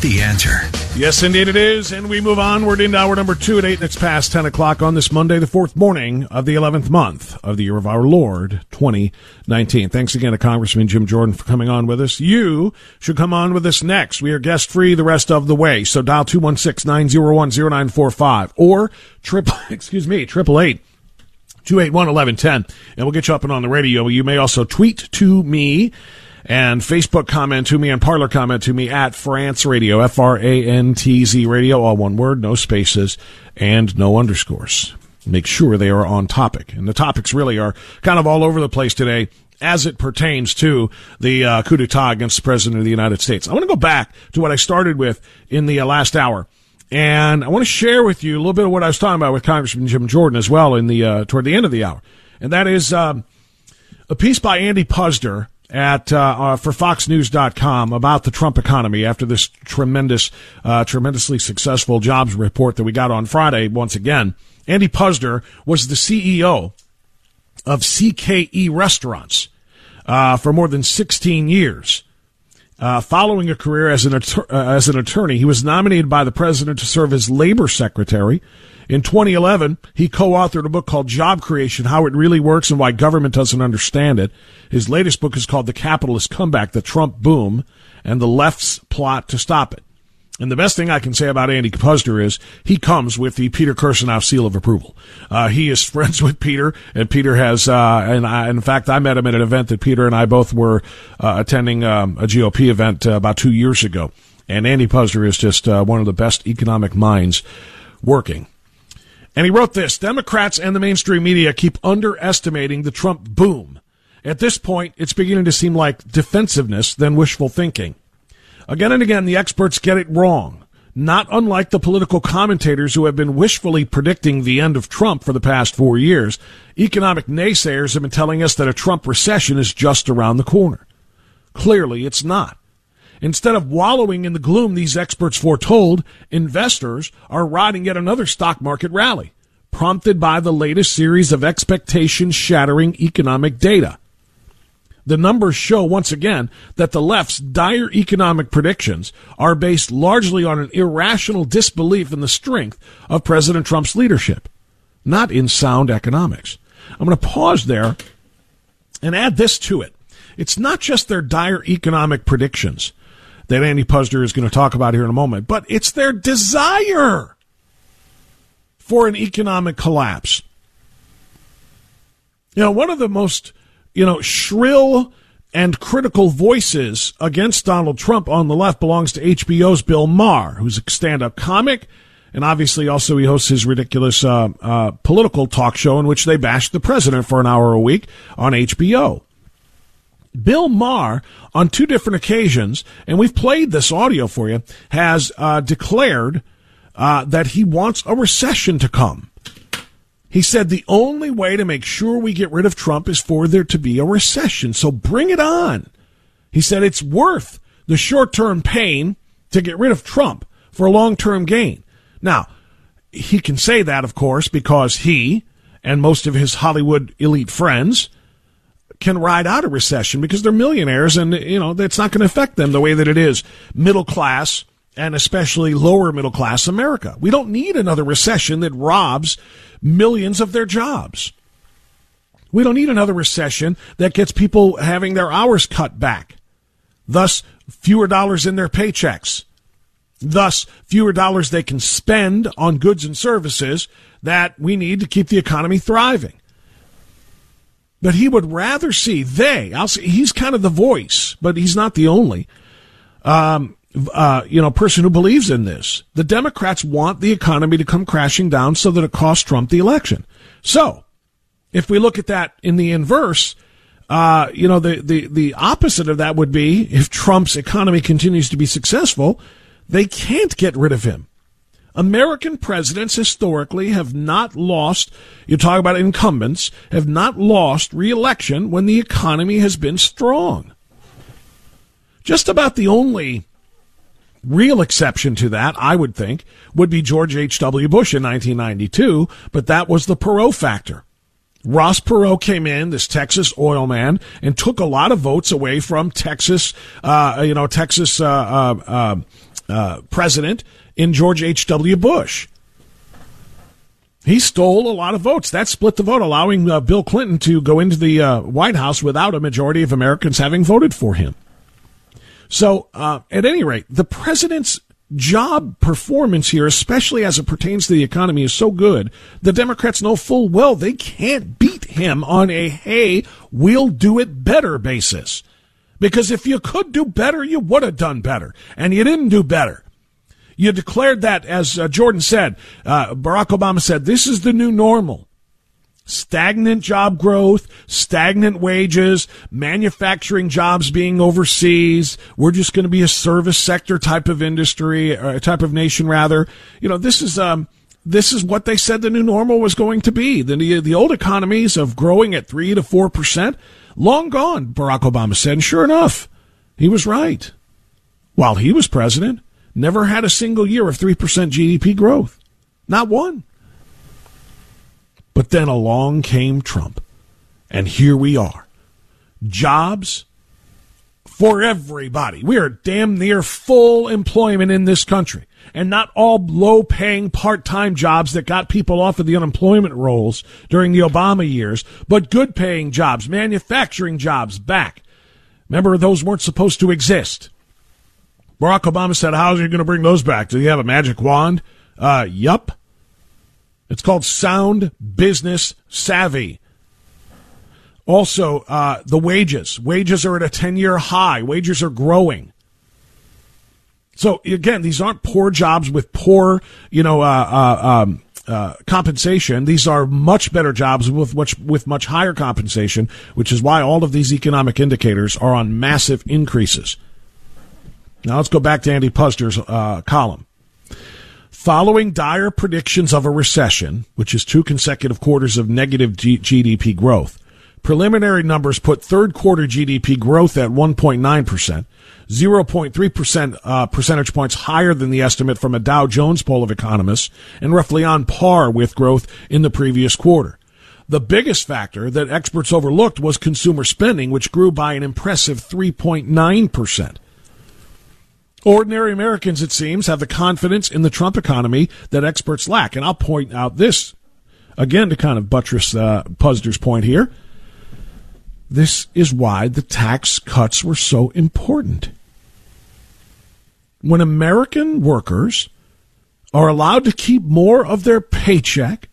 The answer. Yes, indeed it is. And we move onward into hour number two at eight minutes past 10 o'clock on this Monday, the fourth morning of the 11th month of the year of our Lord, 2019. Thanks again to Congressman Jim Jordan for coming on with us. You should come on with us next. We are guest free the rest of the way. So dial 216-901-0945 or triple, excuse me, triple eight. 281 1110, and we'll get you up and on the radio. You may also tweet to me and Facebook comment to me and Parler comment to me at Frantz Radio, F R A N T Z Radio, all one word, no spaces and no underscores. Make sure they are on topic. And the topics really are kind of all over the place today as it pertains to the uh, coup d'etat against the President of the United States. I want to go back to what I started with in the uh, last hour. And I want to share with you a little bit of what I was talking about with Congressman Jim Jordan as well in the uh, toward the end of the hour, and that is um, a piece by Andy Puzder at uh, uh, for FoxNews.com about the Trump economy after this tremendous, uh, tremendously successful jobs report that we got on Friday. Once again, Andy Puzder was the CEO of CKE Restaurants uh, for more than 16 years. Uh, following a career as an, uh, as an attorney, he was nominated by the president to serve as labor secretary. In 2011, he co-authored a book called Job Creation, How It Really Works and Why Government Doesn't Understand It. His latest book is called The Capitalist Comeback, The Trump Boom, and the Left's Plot to Stop It. And the best thing I can say about Andy Puzder is he comes with the Peter Kirsanow seal of approval. Uh, he is friends with Peter, and Peter has, uh, and I, in fact, I met him at an event that Peter and I both were uh, attending um, a GOP event uh, about two years ago. And Andy Puzder is just uh, one of the best economic minds working. And he wrote this Democrats and the mainstream media keep underestimating the Trump boom. At this point, it's beginning to seem like defensiveness than wishful thinking. Again and again, the experts get it wrong. Not unlike the political commentators who have been wishfully predicting the end of Trump for the past four years, economic naysayers have been telling us that a Trump recession is just around the corner. Clearly, it's not. Instead of wallowing in the gloom these experts foretold, investors are riding yet another stock market rally, prompted by the latest series of expectation shattering economic data. The numbers show once again that the left's dire economic predictions are based largely on an irrational disbelief in the strength of President Trump's leadership, not in sound economics. I'm going to pause there and add this to it. It's not just their dire economic predictions that Andy Puzder is going to talk about here in a moment, but it's their desire for an economic collapse. You know, one of the most you know, shrill and critical voices against Donald Trump on the left belongs to HBO's Bill Maher, who's a stand up comic And obviously, also, he hosts his ridiculous uh, uh, political talk show in which they bash the president for an hour a week on HBO. Bill Maher, on two different occasions, and we've played this audio for you, has uh, declared uh, that he wants a recession to come. He said the only way to make sure we get rid of Trump is for there to be a recession. So bring it on. He said it's worth the short term pain to get rid of Trump for a long term gain. Now, he can say that, of course, because he and most of his Hollywood elite friends can ride out a recession because they're millionaires and, you know, that's not going to affect them the way that it is middle class and especially lower middle class America. We don't need another recession that robs millions of their jobs. We don't need another recession that gets people having their hours cut back, thus, fewer dollars in their paychecks, thus, fewer dollars they can spend on goods and services that we need to keep the economy thriving. But he would rather see they, I'll see, he's kind of the voice, but he's not the only. Um, uh, you know, person who believes in this. The Democrats want the economy to come crashing down so that it costs Trump the election. So, if we look at that in the inverse, uh, you know, the, the, the opposite of that would be if Trump's economy continues to be successful, they can't get rid of him. American presidents historically have not lost, you talk about incumbents, have not lost reelection when the economy has been strong. Just about the only real exception to that, I would think, would be George H.W. Bush in 1992, but that was the Perot factor. Ross Perot came in, this Texas oil man, and took a lot of votes away from Texas, uh, you know, Texas uh, uh, uh, uh president in George H.W. Bush. He stole a lot of votes. That split the vote, allowing uh, Bill Clinton to go into the White House without a majority of Americans having voted for him. So, uh, at any rate, the president's job performance here, especially as it pertains to the economy, is so good. The Democrats know full well they can't beat him on a, hey, we'll do it better basis. Because if you could do better, you would have done better. And you didn't do better. You declared that, as uh, Jordan said, uh, Barack Obama said, this is the new normal stagnant job growth, stagnant wages, manufacturing jobs being overseas. We're just going to be a service sector type of industry, or uh, type of nation rather. You know, this is, um, this is what they said the new normal was going to be. The, the old economies of growing at three to four percent, long gone, Barack Obama said. And sure enough, he was right. While he was president, never had a single year of 3% GDP growth. Not one. But then along came Trump. And here we are. Jobs for everybody. We are damn near full employment in this country. And not all low paying part time jobs that got people off of the unemployment rolls during the Obama years, but good paying jobs, manufacturing jobs back. Remember, those weren't supposed to exist. Barack Obama said, How's he going to bring those back? Do you have a magic wand? Uh, yup. It's called Sound Business Savvy. Also, uh, the wages. Wages are at a 10 year high. Wages are growing. So again, these aren't poor jobs with poor, you know, uh, uh, um, uh, compensation. These are much better jobs with much with much higher compensation, which is why all of these economic indicators are on massive increases. Now let's go back to Andy Puzder's uh, column. Following dire predictions of a recession, which is two consecutive quarters of negative G- GDP growth, preliminary numbers put third quarter GDP growth at 1.9%, 0.3% uh, percentage points higher than the estimate from a Dow Jones poll of economists, and roughly on par with growth in the previous quarter. The biggest factor that experts overlooked was consumer spending, which grew by an impressive 3.9%. Ordinary Americans, it seems, have the confidence in the Trump economy that experts lack. And I'll point out this again to kind of buttress uh, Puzder's point here. This is why the tax cuts were so important. When American workers are allowed to keep more of their paycheck,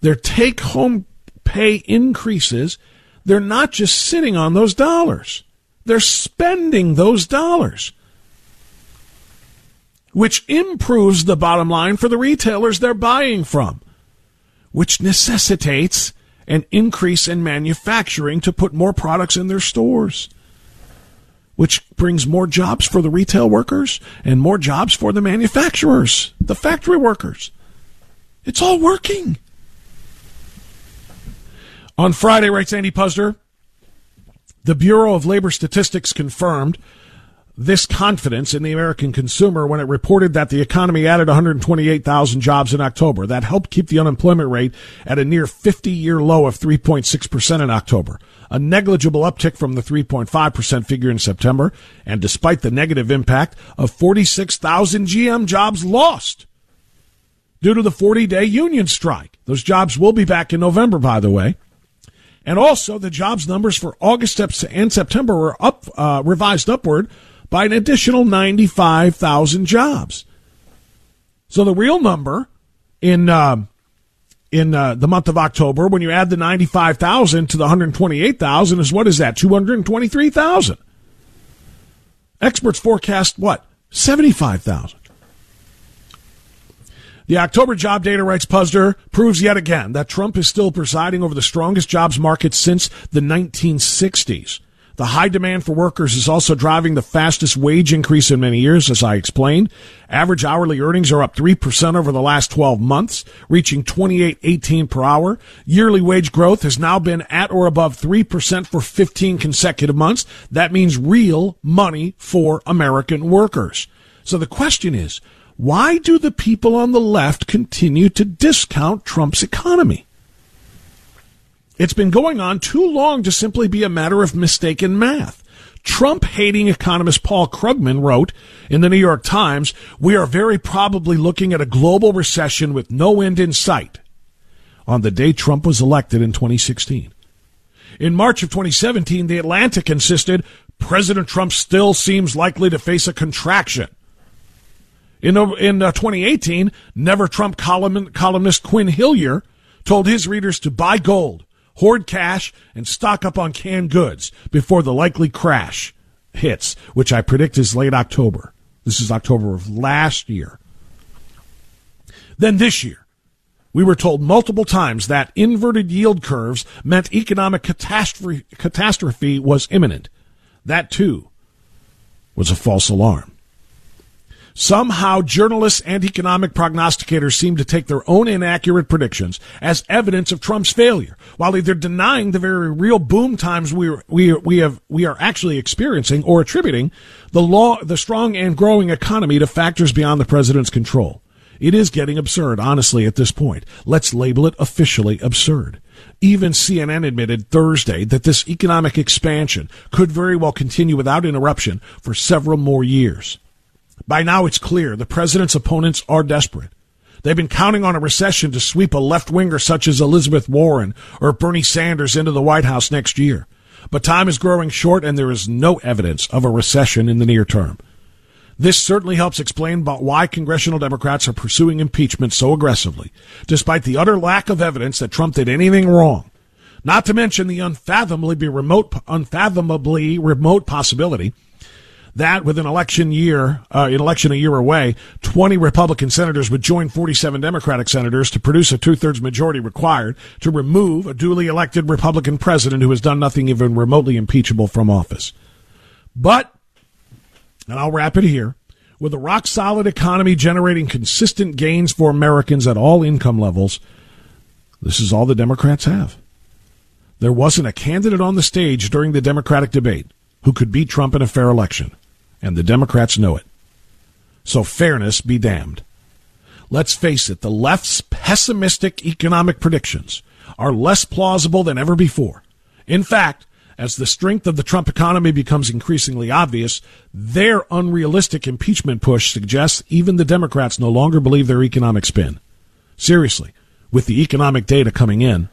their take home pay increases, they're not just sitting on those dollars. They're spending those dollars. Which improves the bottom line for the retailers they're buying from, which necessitates an increase in manufacturing to put more products in their stores, which brings more jobs for the retail workers and more jobs for the manufacturers, the factory workers. It's all working. On Friday, writes Andy Puzder, the Bureau of Labor Statistics confirmed this confidence in the American consumer when it reported that the economy added 128,000 jobs in October. That helped keep the unemployment rate at a near 50 year low of 3.6% in October, a negligible uptick from the 3.5% figure in September, and despite the negative impact of 46,000 GM jobs lost due to the 40 day union strike. Those jobs will be back in November, by the way. And also, the jobs numbers for August and September were up, uh, revised upward by an additional 95,000 jobs. So the real number in uh, in uh, the month of October, when you add the 95,000 to the 128,000, is what is that? 223,000. Experts forecast what? 75,000. The October job data, writes Puzder, proves yet again that Trump is still presiding over the strongest jobs market since the 1960s. The high demand for workers is also driving the fastest wage increase in many years, as I explained. Average hourly earnings are up 3% over the last 12 months, reaching 28.18 per hour. Yearly wage growth has now been at or above 3% for 15 consecutive months. That means real money for American workers. So the question is, why do the people on the left continue to discount Trump's economy? It's been going on too long to simply be a matter of mistaken math. Trump hating economist Paul Krugman wrote in the New York Times, we are very probably looking at a global recession with no end in sight on the day Trump was elected in 2016. In March of 2017, The Atlantic insisted President Trump still seems likely to face a contraction. In, in uh, 2018, Never Trump column, columnist Quin Hillyer told his readers to buy gold hoard cash, and stock up on canned goods before the likely crash hits, which I predict is late October. This is October of last year. Then this year, we were told multiple times that inverted yield curves meant economic catastrophe, catastrophe was imminent. That too was a false alarm. Somehow, journalists and economic prognosticators seem to take their own inaccurate predictions as evidence of Trump's failure, while either denying the very real boom times we we we have we are actually experiencing, or attributing the law the strong and growing economy to factors beyond the president's control. It is getting absurd, honestly, at this point. Let's label it officially absurd. Even CNN admitted Thursday that this economic expansion could very well continue without interruption for several more years. By now, it's clear the president's opponents are desperate. They've been counting on a recession to sweep a left winger such as Elizabeth Warren or Bernie Sanders into the White House next year. But time is growing short and there is no evidence of a recession in the near term. This certainly helps explain why congressional Democrats are pursuing impeachment so aggressively, despite the utter lack of evidence that Trump did anything wrong. Not to mention the unfathomably remote, unfathomably remote possibility that with an election year, uh, an election a year away, 20 Republican senators would join 47 Democratic senators to produce a two-thirds majority required to remove a duly elected Republican president who has done nothing even remotely impeachable from office. But, and I'll wrap it here, with a rock solid economy generating consistent gains for Americans at all income levels, this is all the Democrats have. There wasn't a candidate on the stage during the Democratic debate who could beat Trump in a fair election and the Democrats know it. So fairness be damned. Let's face it, the left's pessimistic economic predictions are less plausible than ever before. In fact, as the strength of the Trump economy becomes increasingly obvious, their unrealistic impeachment push suggests even the Democrats no longer believe their economic spin. Seriously, with the economic data coming in,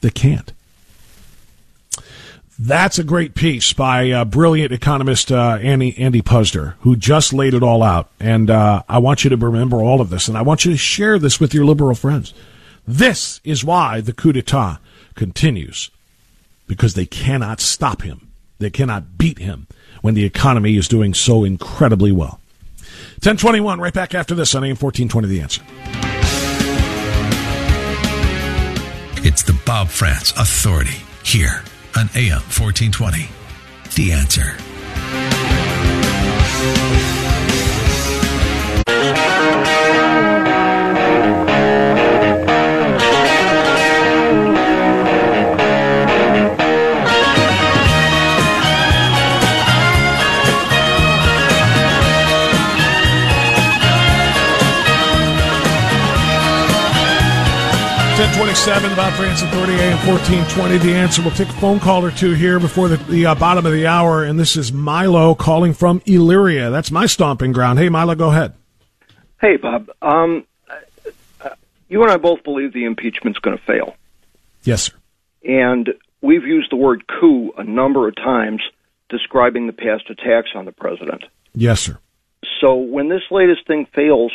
they can't. That's a great piece by uh, brilliant economist uh, Andy, Andy Puzder, who just laid it all out. And uh, I want you to remember all of this, and I want you to share this with your liberal friends. This is why the coup d'etat continues, because they cannot stop him. They cannot beat him when the economy is doing so incredibly well. 1021, right back after this on AM 1420 The Answer. It's the Bob Frantz Authority here on AM 1420. The Answer. 1027, Bob Frantz Authority, AM 1420. The answer. We'll take a phone call or two here before the, the uh, bottom of the hour. And this is Milo calling from Elyria. That's my stomping ground. Hey, Milo, go ahead. Hey, Bob. Um, you and I both believe the impeachment's going to fail. Yes, sir. And we've used the word coup a number of times describing the past attacks on the president. Yes, sir. So when this latest thing fails,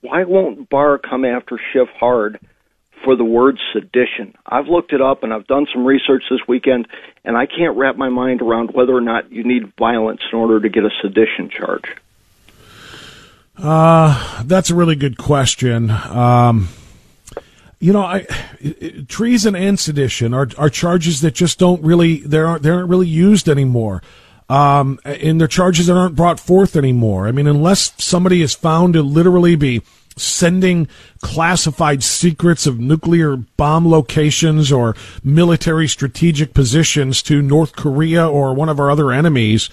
why won't Barr come after Schiff hard for the word sedition. I've looked it up and I've done some research this weekend, and I can't wrap my mind around whether or not you need violence in order to get a sedition charge. Uh, that's a really good question. Um, you know, I, treason and sedition are, are charges that just don't really they aren't they aren't really used anymore. Um, and they're charges that aren't brought forth anymore. I mean, unless somebody is found to literally be sending classified secrets of nuclear bomb locations or military strategic positions to North Korea or one of our other enemies.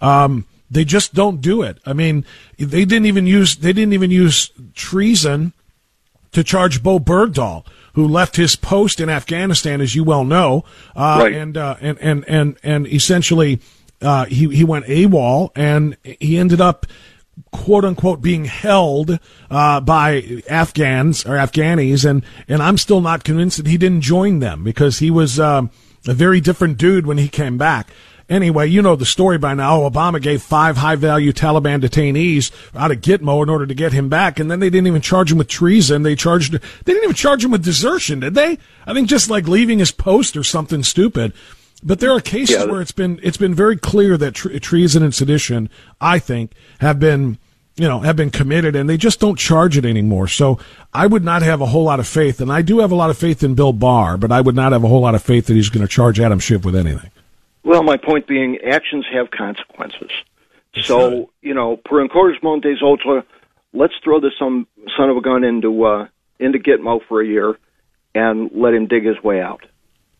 Um, they just don't do it. I mean, they didn't even use they didn't even use treason to charge Bo Bergdahl, who left his post in Afghanistan, as you well know, uh, right. and, uh, and and and and essentially uh, he he went AWOL and he ended up quote unquote being held uh, by Afghans or Afghanis, and and I'm still not convinced that he didn't join them because he was uh, a very different dude when he came back. Anyway, you know the story by now. Obama gave five high value Taliban detainees out of Gitmo in order to get him back, and then they didn't even charge him with treason. They charged they didn't even charge him with desertion, did they? I think just like leaving his post or something stupid. But there are cases yeah. where it's been it's been very clear that tre- treason and sedition, I think, have been you know have been committed, and they just don't charge it anymore. So I would not have a whole lot of faith, and I do have a lot of faith in Bill Barr, but I would not have a whole lot of faith that he's going to charge Adam Schiff with anything. Well, my point being, actions have consequences. so you know, per encouragement des autres, let's throw this some son of a gun into uh, into Gitmo for a year and let him dig his way out.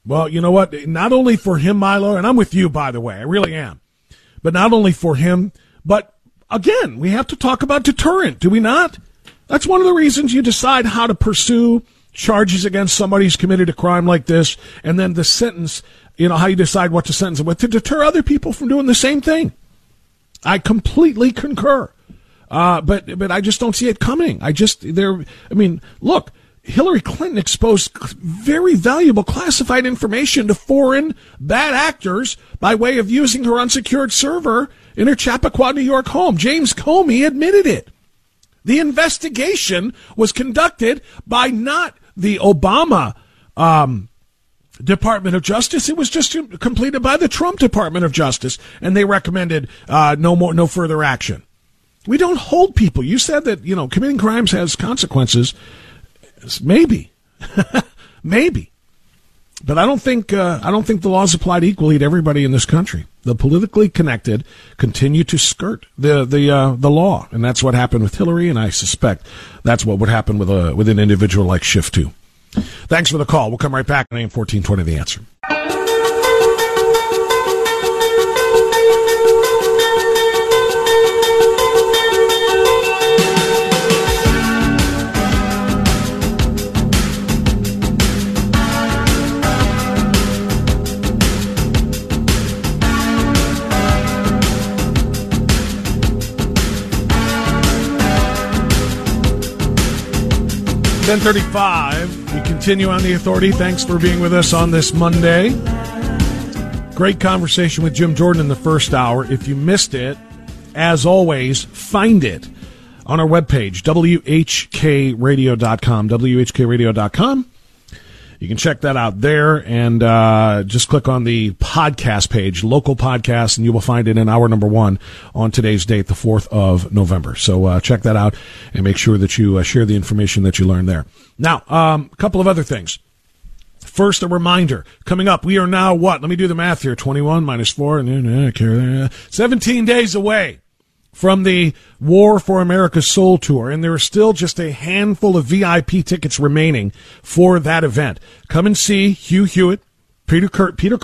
Well, you know what? Not only for him, Milo, and I'm with you, by the way, I really am. But not only for him, but again, we have to talk about deterrent, do we not? That's one of the reasons you decide how to pursue charges against somebody who's committed a crime like this, and then the sentence, you know, how you decide what to sentence them with to deter other people from doing the same thing. I completely concur. Uh, but but I just don't see it coming. I just there. I mean, look, Hillary Clinton exposed very valuable classified information to foreign bad actors by way of using her unsecured server in her Chappaqua, New York home. James Comey admitted it. The investigation was conducted by not the Obama um, Department of Justice. It was just completed by the Trump Department of Justice, and they recommended uh, no more, no further action. We don't hold people. You said that you know committing crimes has consequences. Maybe, maybe, but I don't think uh, I don't think the laws applied equally to everybody in this country. The politically connected continue to skirt the the uh, the law, and that's what happened with Hillary, and I suspect that's what would happen with a with an individual like Schiff too. Thanks for the call. We'll come right back on AM fourteen twenty. The answer. 1035. We continue on the authority. Thanks for being with us on this Monday. Great conversation with Jim Jordan in the first hour. If you missed it, as always, find it on our webpage, WHKRadio.com. WHKRadio.com. You can check that out there and uh, just click on the podcast page, local podcast, and you will find it in hour number one on today's date, the 4th of November. So uh, check that out and make sure that you uh, share the information that you learned there. Now, um, a couple of other things. First, a reminder coming up. We are now what? Let me do the math here 21 minus 4, 17 days away from the War for America Soul Tour, and there are still just a handful of VIP tickets remaining for that event. Come and see Hugh Hewitt, Peter, Cur- Peter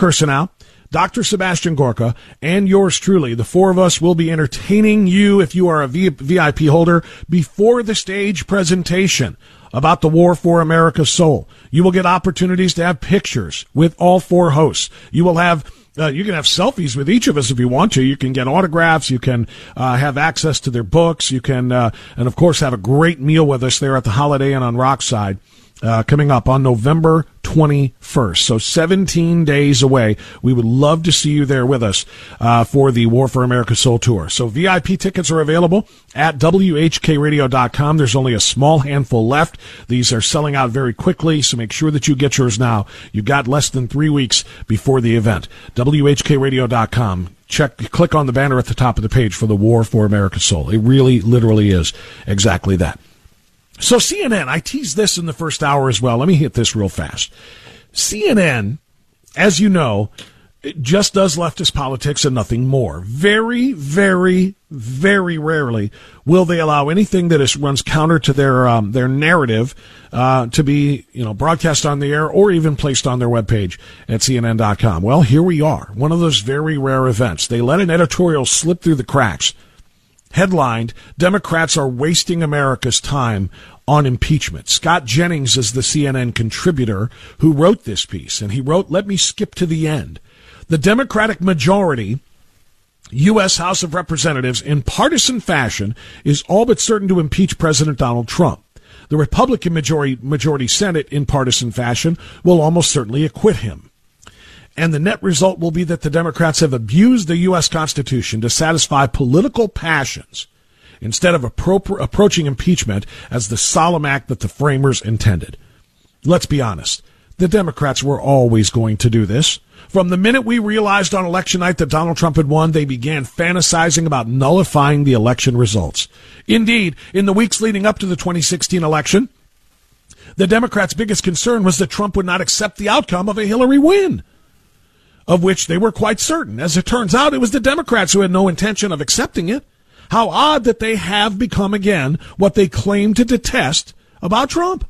Dr. Sebastian Gorka, and yours truly. The four of us will be entertaining you if you are a VIP holder before the stage presentation about the War for America Soul. You will get opportunities to have pictures with all four hosts. You will have uh, you can have selfies with each of us if you want to. You can get autographs. You can uh, have access to their books. You can, uh, and of course, have a great meal with us there at the Holiday Inn on Rockside uh, coming up on November 21st. So 17 days away. We would love to see you there with us uh, for the War for America Soul Tour. So VIP tickets are available at WHKRadio.com. There's only a small handful left. These are selling out very quickly, so make sure that you get yours now. You've got less than three weeks before the event. WHKRadio.com check click on the banner at the top of the page for the war for america soul it really literally is exactly that so CNN, I teased this in the first hour as well. Let me hit this real fast. CNN, as you know, just does leftist politics and nothing more. Very, very, very rarely will they allow anything that is, runs counter to their um, their narrative uh, to be you know broadcast on the air or even placed on their webpage at CNN.com. Well, here we are, one of those very rare events. They let an editorial slip through the cracks headlined Democrats are wasting America's time on impeachment. Scott Jennings is the CNN contributor who wrote this piece, and he wrote, Let me skip to the end. The Democratic majority, U.S. House of Representatives, in partisan fashion, is all but certain to impeach President Donald Trump. The Republican majority, majority Senate, in partisan fashion, will almost certainly acquit him. And the net result will be that the Democrats have abused the U.S. Constitution to satisfy political passions instead of appro- approaching impeachment as the solemn act that the framers intended. Let's be honest. The Democrats were always going to do this. From the minute we realized on election night that Donald Trump had won, they began fantasizing about nullifying the election results. Indeed, in the weeks leading up to the 2016 election, the Democrats' biggest concern was that Trump would not accept the outcome of a Hillary win, of which they were quite certain. As it turns out, it was the Democrats who had no intention of accepting it. How odd that they have become again what they claim to detest about Trump.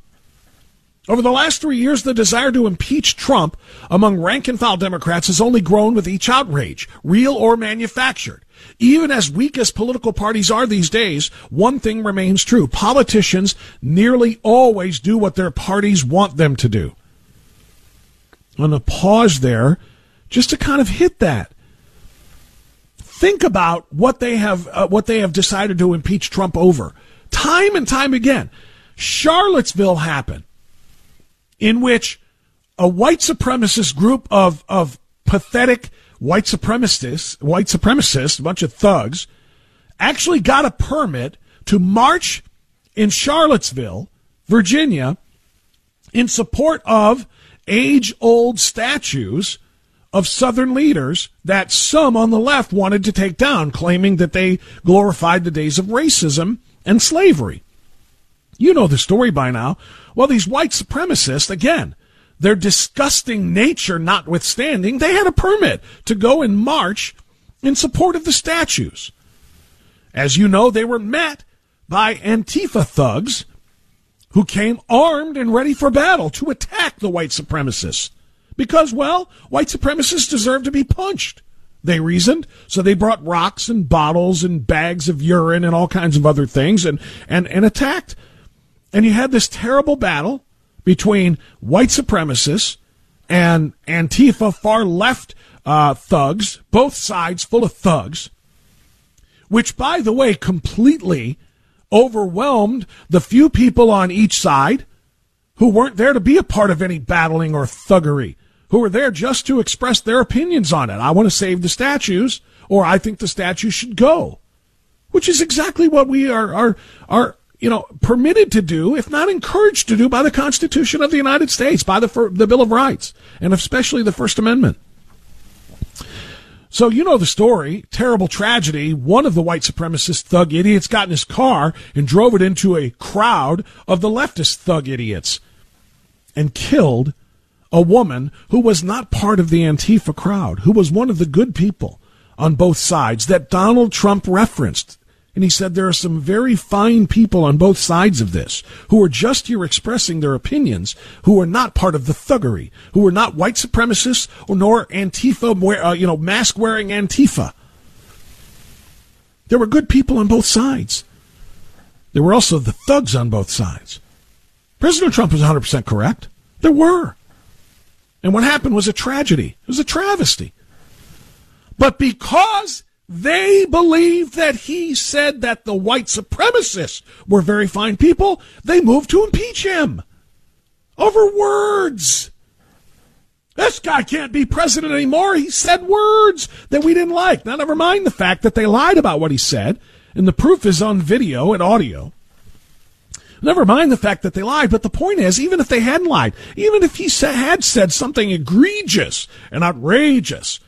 Over the last three years, the desire to impeach Trump among rank and file Democrats has only grown with each outrage, real or manufactured. Even as weak as political parties are these days, one thing remains true. Politicians nearly always do what their parties want them to do. I'm going to pause there just to kind of hit that think about what they have uh, what they have decided to impeach Trump over. Time and time again, Charlottesville happened, in which a white supremacist group of of pathetic white supremacists, white supremacists, a bunch of thugs, actually got a permit to march in Charlottesville, Virginia, in support of age old statues of Southern leaders that some on the left wanted to take down, claiming that they glorified the days of racism and slavery. You know the story by now. Well, these white supremacists, again, their disgusting nature notwithstanding, they had a permit to go and march in support of the statues. As you know, they were met by Antifa thugs who came armed and ready for battle to attack the white supremacists. Because, well, white supremacists deserve to be punched. They reasoned. So they brought rocks and bottles and bags of urine and all kinds of other things and, and, and attacked. And you had this terrible battle between white supremacists and Antifa far left uh, thugs, both sides full of thugs, which, by the way, completely overwhelmed the few people on each side who weren't there to be a part of any battling or thuggery who are there just to express their opinions on it. I want to save the statues, or I think the statues should go, which is exactly what we are are are you know, permitted to do, if not encouraged to do by the Constitution of the United States, by the, the Bill of Rights, and especially the First Amendment. So you know the story. Terrible tragedy. One of the white supremacist thug idiots got in his car and drove it into a crowd of the leftist thug idiots and killed a woman who was not part of the Antifa crowd, who was one of the good people on both sides that Donald Trump referenced. And he said there are some very fine people on both sides of this who are just here expressing their opinions, who are not part of the thuggery, who are not white supremacists or nor Antifa, uh, you know, mask wearing Antifa. There were good people on both sides. There were also the thugs on both sides. President Trump was 100% correct. There were. And what happened was a tragedy. It was a travesty. But because they believed that he said that the white supremacists were very fine people. They moved to impeach him over words. This guy can't be president anymore. He said words that we didn't like. Now, never mind the fact that they lied about what he said, and the proof is on video and audio. Never mind the fact that they lied, but the point is, even if they hadn't lied, even if he had said something egregious and outrageous,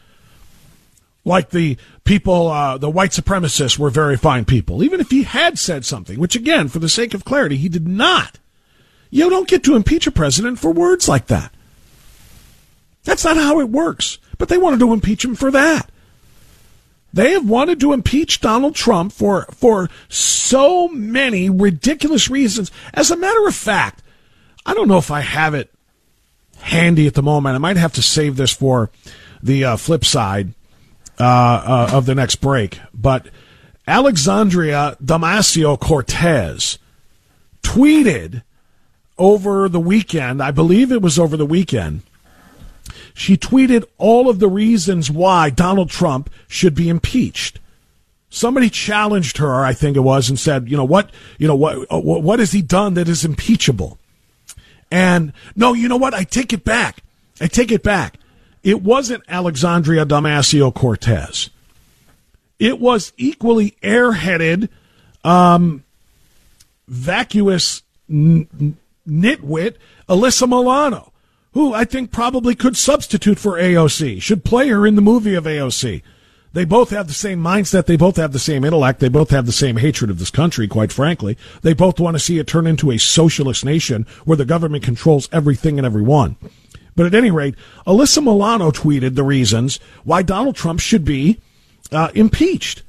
like the people, uh, the white supremacists were very fine people. Even if he had said something, which again, for the sake of clarity, he did not. You don't get to impeach a president for words like that. That's not how it works. But they wanted to impeach him for that. They have wanted to impeach Donald Trump for, for so many ridiculous reasons. As a matter of fact, I don't know if I have it handy at the moment. I might have to save this for the uh, flip side uh, uh, of the next break. But Alexandria Damasio Cortez tweeted over the weekend, I believe it was over the weekend, she tweeted all of the reasons why Donald Trump should be impeached. Somebody challenged her, I think it was, and said, you know what, you know what, what has he done that is impeachable? And no, you know what? I take it back. I take it back. It wasn't Alexandria Damasio Cortez. It was equally airheaded, um, vacuous n- nitwit Alyssa Milano, who I think probably could substitute for AOC, should play her in the movie of AOC. They both have the same mindset. They both have the same intellect. They both have the same hatred of this country, quite frankly. They both want to see it turn into a socialist nation where the government controls everything and everyone. But at any rate, Alyssa Milano tweeted the reasons why Donald Trump should be uh, impeached.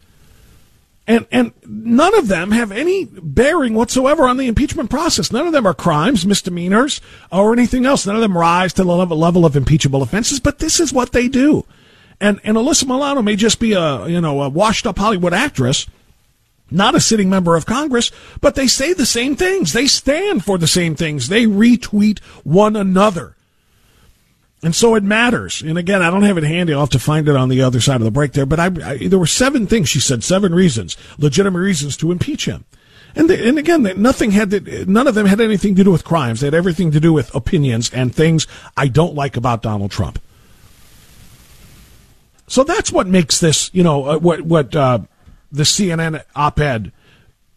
And, and none of them have any bearing whatsoever on the impeachment process. None of them are crimes, misdemeanors, or anything else. None of them rise to the level, level of impeachable offenses, but this is what they do. And, and Alyssa Milano may just be a, you know, a washed up Hollywood actress, not a sitting member of Congress, but they say the same things. They stand for the same things. They retweet one another. And so it matters. And again, I don't have it handy. I'll have to find it on the other side of the break there. But I, I, there were seven things she said, seven reasons, legitimate reasons to impeach him. And, the, and again, nothing had to, none of them had anything to do with crimes. They had everything to do with opinions and things I don't like about Donald Trump. So that's what makes this, you know, uh, what what uh, the CNN op-ed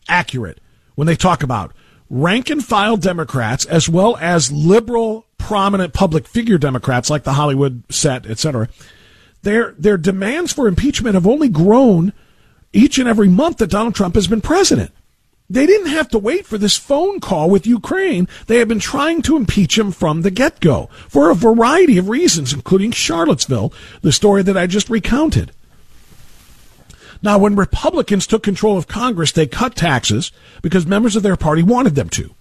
accurate when they talk about rank and file Democrats as well as liberal prominent public figure Democrats like the Hollywood set, etc. Their their demands for impeachment have only grown each and every month that Donald Trump has been president. They didn't have to wait for this phone call with Ukraine. They have been trying to impeach him from the get go for a variety of reasons, including Charlottesville, the story that I just recounted. Now, when Republicans took control of Congress, they cut taxes because members of their party wanted them to.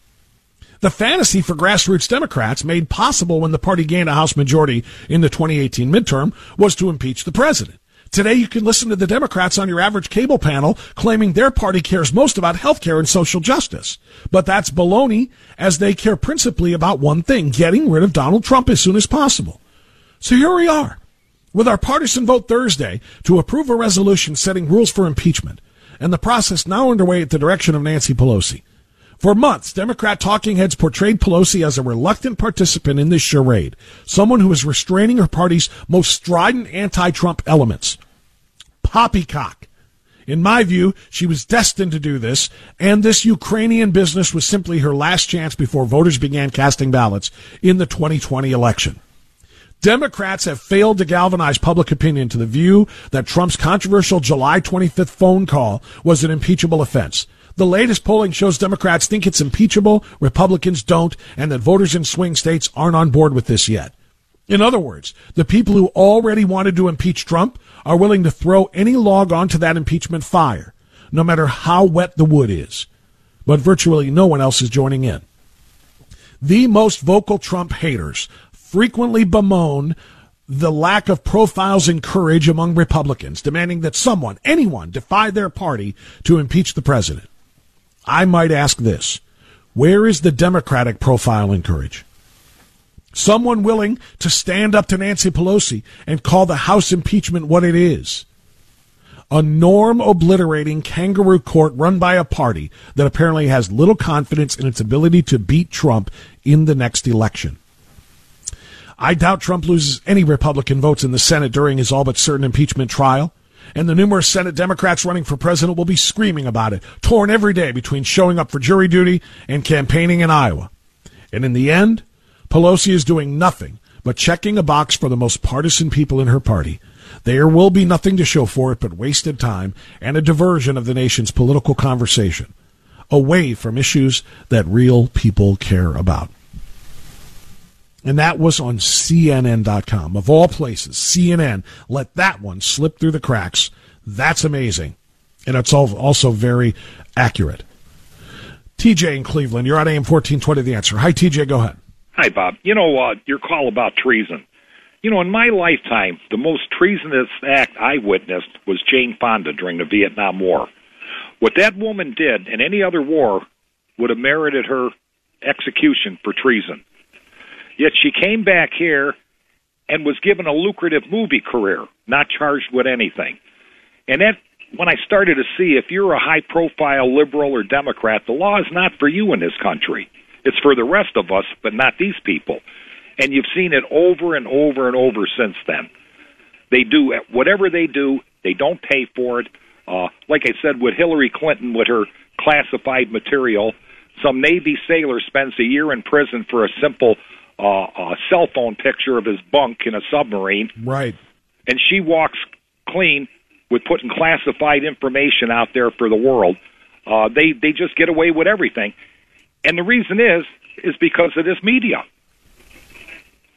The fantasy for grassroots Democrats, made possible when the party gained a House majority in the 2018 midterm, was to impeach the president. Today, you can listen to the Democrats on your average cable panel claiming their party cares most about health care and social justice. But that's baloney, as they care principally about one thing getting rid of Donald Trump as soon as possible. So here we are, with our partisan vote Thursday to approve a resolution setting rules for impeachment, and the process now underway at the direction of Nancy Pelosi. For months, Democrat talking heads portrayed Pelosi as a reluctant participant in this charade, someone who is restraining her party's most strident anti-Trump elements. Poppycock. In my view, she was destined to do this, and this Ukrainian business was simply her last chance before voters began casting ballots in the 2020 election. Democrats have failed to galvanize public opinion to the view that Trump's controversial July 25th phone call was an impeachable offense. The latest polling shows Democrats think it's impeachable, Republicans don't, and that voters in swing states aren't on board with this yet. In other words, the people who already wanted to impeach Trump are willing to throw any log onto that impeachment fire, no matter how wet the wood is. But virtually no one else is joining in. The most vocal Trump haters frequently bemoan the lack of profiles and courage among Republicans, demanding that someone, anyone, defy their party to impeach the president. I might ask this where is the Democratic profile and courage? Someone willing to stand up to Nancy Pelosi and call the House impeachment what it is. A norm obliterating kangaroo court run by a party that apparently has little confidence in its ability to beat Trump in the next election. I doubt Trump loses any Republican votes in the Senate during his all but certain impeachment trial. And the numerous Senate Democrats running for president will be screaming about it, torn every day between showing up for jury duty and campaigning in Iowa. And in the end, Pelosi is doing nothing but checking a box for the most partisan people in her party. There will be nothing to show for it but wasted time and a diversion of the nation's political conversation away from issues that real people care about and that was on CNN.com. Of all places, CNN let that one slip through the cracks. That's amazing. And it's also very accurate. TJ in Cleveland, you're on AM 1420 The Answer. Hi, TJ, go ahead. Hi, Bob. You know, uh, your call about treason. You know, in my lifetime, the most treasonous act I witnessed was Jane Fonda during the Vietnam War. What that woman did in any other war would have merited her execution for treason. Yet she came back here and was given a lucrative movie career, not charged with anything. And that when I started to see if you're a high profile liberal or Democrat, the law is not for you in this country. It's for the rest of us, but not these people. And you've seen it over and over and over since then. They do whatever they do, they don't pay for it. Uh, like I said, with Hillary Clinton, with her classified material, some Navy sailor spends a year in prison for a simple uh, a cell phone picture of his bunk in a submarine. Right. And she walks clean with putting classified information out there for the world. Uh, they they just get away with everything, and the reason is is because of this media.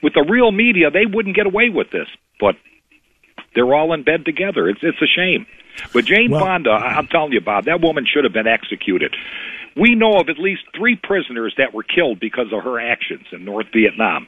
With the real media, they wouldn't get away with this, but they're all in bed together. It's it's a shame. But Jane well, Fonda, I'm telling you, Bob, that woman should have been executed. We know of at least three prisoners that were killed because of her actions in North Vietnam.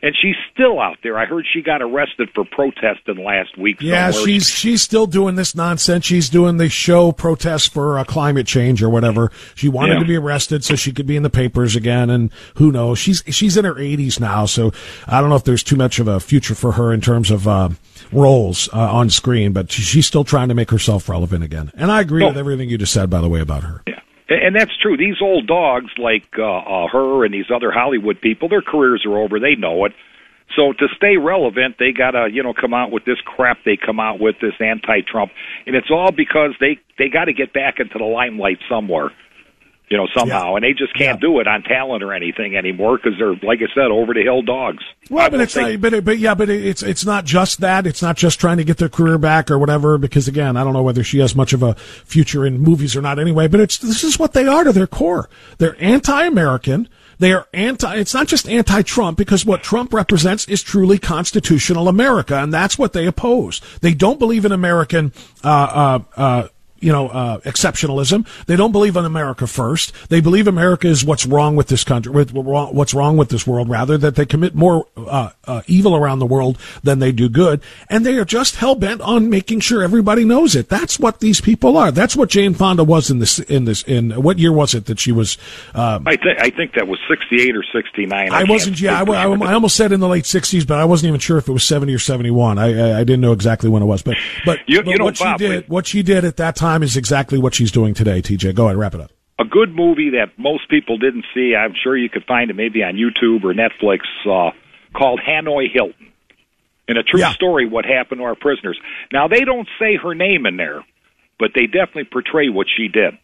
And she's still out there. I heard she got arrested for protesting last week. Yeah, somewhere. she's she's still doing this nonsense. She's doing the show protest for uh, climate change or whatever. She wanted yeah. to be arrested so she could be in the papers again. And who knows? She's she's in her 80s now, so I don't know if there's too much of a future for her in terms of uh, roles uh, on screen. But she's still trying to make herself relevant again. And I agree no. with everything you just said, by the way, about her. Yeah. And that's true. These old dogs, like uh, uh, her and these other Hollywood people, their careers are over. They know it. So to stay relevant, they gotta, you know, come out with this crap they come out with, this anti-Trump, and it's all because they they got to get back into the limelight somewhere you know, somehow, yeah. and they just can't yeah. do it on talent or anything anymore because they're, like I said, over the hill dogs. Well, but it's think. not, but but yeah, but it's it's not just that. It's not just trying to get their career back or whatever. Because again, I don't know whether she has much of a future in movies or not. Anyway, but it's this is what they are to their core. They're anti-American. They are anti, it's not just anti-Trump because what Trump represents is truly constitutional America and that's what they oppose. They don't believe in American, uh, uh, uh, you know, uh, exceptionalism. They don't believe in America first. They believe America is what's wrong with this country, with what's wrong with this world, rather that they commit more uh, uh, evil around the world than they do good, and they are just hell bent on making sure everybody knows it. That's what these people are. That's what Jane Fonda was in this. In this, in what year was it that she was? Um, I think I think that was sixty eight or sixty nine. I, I wasn't. Yeah, I, I, I, almost said in the late sixties, but I wasn't even sure if it was seventy or seventy one. I, I didn't know exactly when it was, but but, you, but you know, what Bob, she did, what she did at that time time is exactly what she's doing today, TJ. Go ahead, wrap it up. A good movie that most people didn't see, I'm sure you could find it maybe on YouTube or Netflix, uh, called Hanoi Hilton. And a true yeah. story what happened to our prisoners. Now, they don't say her name in there, but they definitely portray what she did.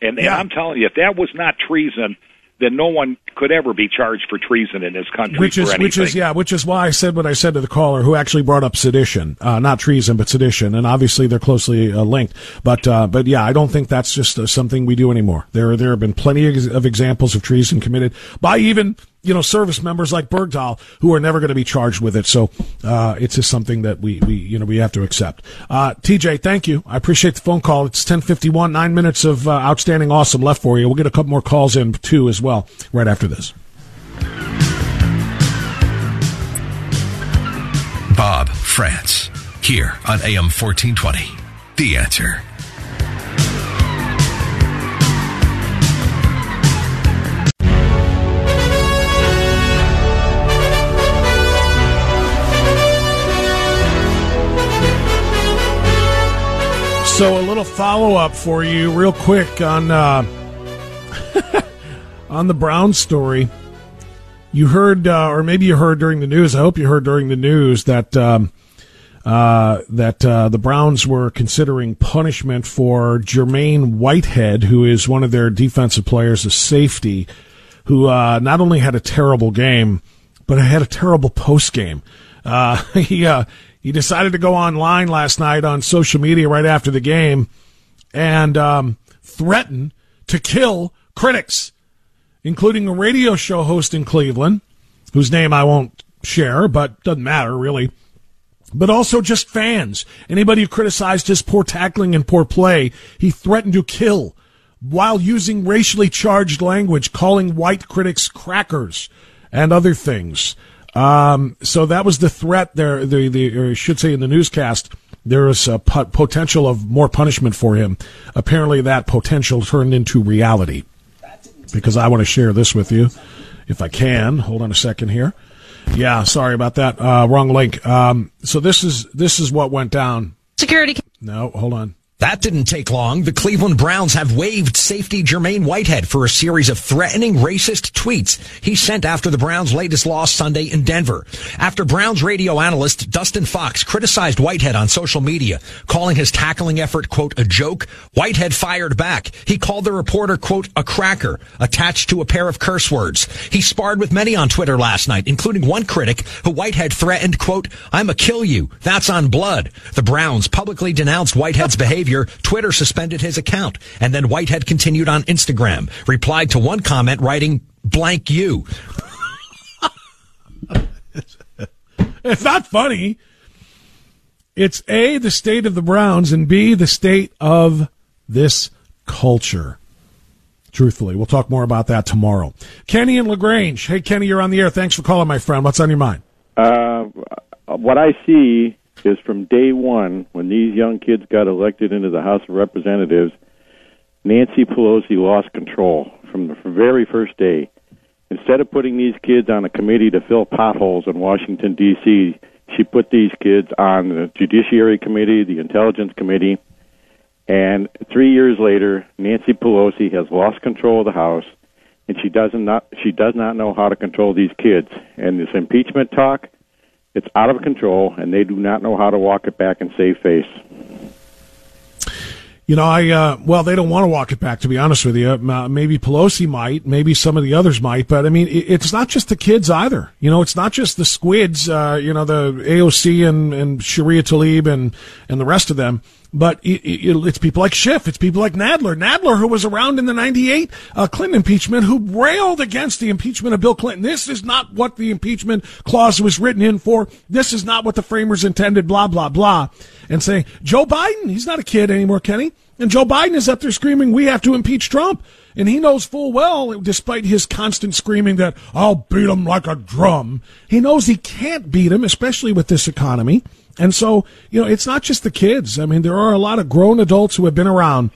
And, and I'm telling you, if that was not treason, then no one could ever be charged for treason in this country which is which is yeah, which is why I said what I said to the caller who actually brought up sedition, uh, not treason, but sedition, and obviously they're closely uh, linked. But uh, but yeah, I don't think that's just uh, something we do anymore. There there have been plenty of examples of treason committed by even you know service members like Bergdahl who are never going to be charged with it. So uh, it's just something that we we you know we have to accept. Uh, TJ, thank you. I appreciate the phone call. It's ten fifty one, nine minutes of uh, outstanding awesome left for you. We'll get a couple more calls in too as well right after this. Bob Frantz, here on AM 1420. The answer. So a little follow up for you, real quick on uh, on the Brown story. You heard, uh, or maybe you heard during the news. I hope you heard during the news that um, uh, that uh, the Browns were considering punishment for Jermaine Whitehead, who is one of their defensive players, a safety, who uh, not only had a terrible game, but had a terrible post game. Uh, he he decided to go online last night on social media right after the game and um, threaten to kill critics, including a radio show host in Cleveland, whose name I won't share, but doesn't matter really. But also just fans. Anybody who criticized his poor tackling and poor play, he threatened to kill while using racially charged language, calling white critics crackers and other things. Um, so that was the threat there. The, the, or I should say in the newscast, there is a pot- potential of more punishment for him. Apparently that potential turned into reality because I want to share this with you if I can. Hold on a second here. Yeah, sorry about that. Uh, wrong link. Um, so this is, this is what went down. Security. No, hold on. That didn't take long. The Cleveland Browns have waived safety Jermaine Whitehead for a series of threatening racist tweets he sent after the Browns' latest loss Sunday in Denver. After Browns radio analyst Dustin Fox criticized Whitehead on social media, calling his tackling effort, quote, a joke, Whitehead fired back. He called the reporter, quote, a cracker, attached to a pair of curse words. He sparred with many on Twitter last night, including one critic who Whitehead threatened, quote, I'm a kill you. That's on blood. The Browns publicly denounced Whitehead's behavior. Twitter suspended his account. And then Whitehead continued on Instagram, replied to one comment writing, blank you. It's not funny. It's A, the state of the Browns, and B, the state of this culture. Truthfully, we'll talk more about that tomorrow. Kenny and LaGrange. Hey, Kenny, you're on the air. Thanks for calling, my friend. What's on your mind? Uh, what I see is from day one, when these young kids got elected into the House of Representatives, Nancy Pelosi lost control from the very first day. Instead of putting these kids on a committee to fill potholes in Washington, D.C., she put these kids on the Judiciary Committee, the Intelligence Committee, and three years later, Nancy Pelosi has lost control of the House, and she does not she does not know how to control these kids. And this impeachment talk, it's out of control, and they do not know how to walk it back and save face. You know, I uh, well, they don't want to walk it back. To be honest with you, uh, maybe Pelosi might, maybe some of the others might, but I mean, it, it's not just the kids either. You know, it's not just the squids. Uh, you know, the AOC and and Sharia Tlaib and and the rest of them. But it, it, it's people like Schiff. It's people like Nadler. Nadler, who was around in the 98 uh, Clinton impeachment, who railed against the impeachment of Bill Clinton. This is not what the impeachment clause was written in for. This is not what the framers intended, blah, blah, blah. And saying, Joe Biden, he's not a kid anymore, Kenny. And Joe Biden is up there screaming, we have to impeach Trump. And he knows full well, despite his constant screaming that I'll beat him like a drum, he knows he can't beat him, especially with this economy. And so, you know, it's not just the kids. I mean, there are a lot of grown adults who have been around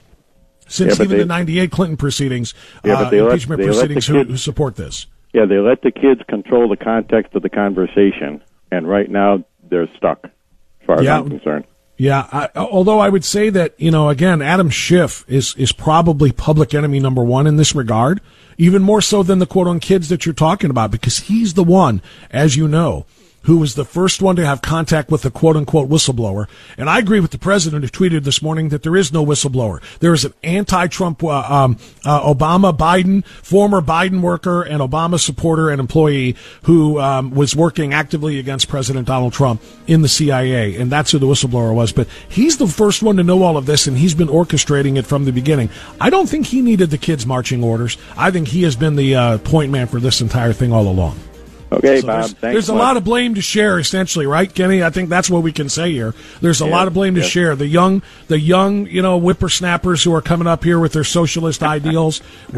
since Yeah, even they- the 98 Clinton proceedings, Yeah, but uh, they let- impeachment let the proceedings who, kids- who support this. Yeah, they let the kids control the context of the conversation, and right now they're stuck, as far as Yeah. I'm concerned. Yeah, I, although I would say that you know, again, Adam Schiff is is probably public enemy number one in this regard, even more so than the quote on kids that you're talking about, because he's the one, as you know, who was the first one to have contact with the quote unquote whistleblower. And I agree with the president who tweeted this morning that there is no whistleblower. There is an anti-Trump, uh, um, uh, Obama, Biden, former Biden worker and Obama supporter and employee who um, was working actively against President Donald Trump in the CIA. And that's who the whistleblower was. But he's the first one to know all of this and he's been orchestrating it from the beginning. I don't think he needed the kids' marching orders. I think he has been the uh, point man for this entire thing all along. Okay, So Bob. there's, Thanks there's a lot of blame to share, essentially, right, Kenny? I think that's what we can say here. There's a Yeah, lot of blame to share. The young, the young, you know, whippersnappers who are coming up here with their socialist ideals,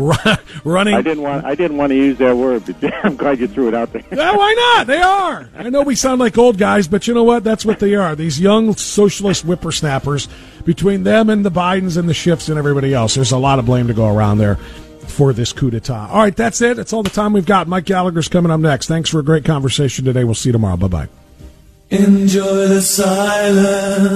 running. I didn't want. I didn't want to use that word, but I'm glad you threw it out there. Yeah, why not? They are. I know we sound like old guys, but you know what? That's what they are. These young socialist whippersnappers. Between them and the Bidens and the Schiffs and everybody else, there's a lot of blame to go around there for this coup d'etat. All right, that's it. That's all the time we've got. Mike Gallagher's coming up next. Thanks for a great conversation today. We'll see you tomorrow. Bye bye. Enjoy the silence.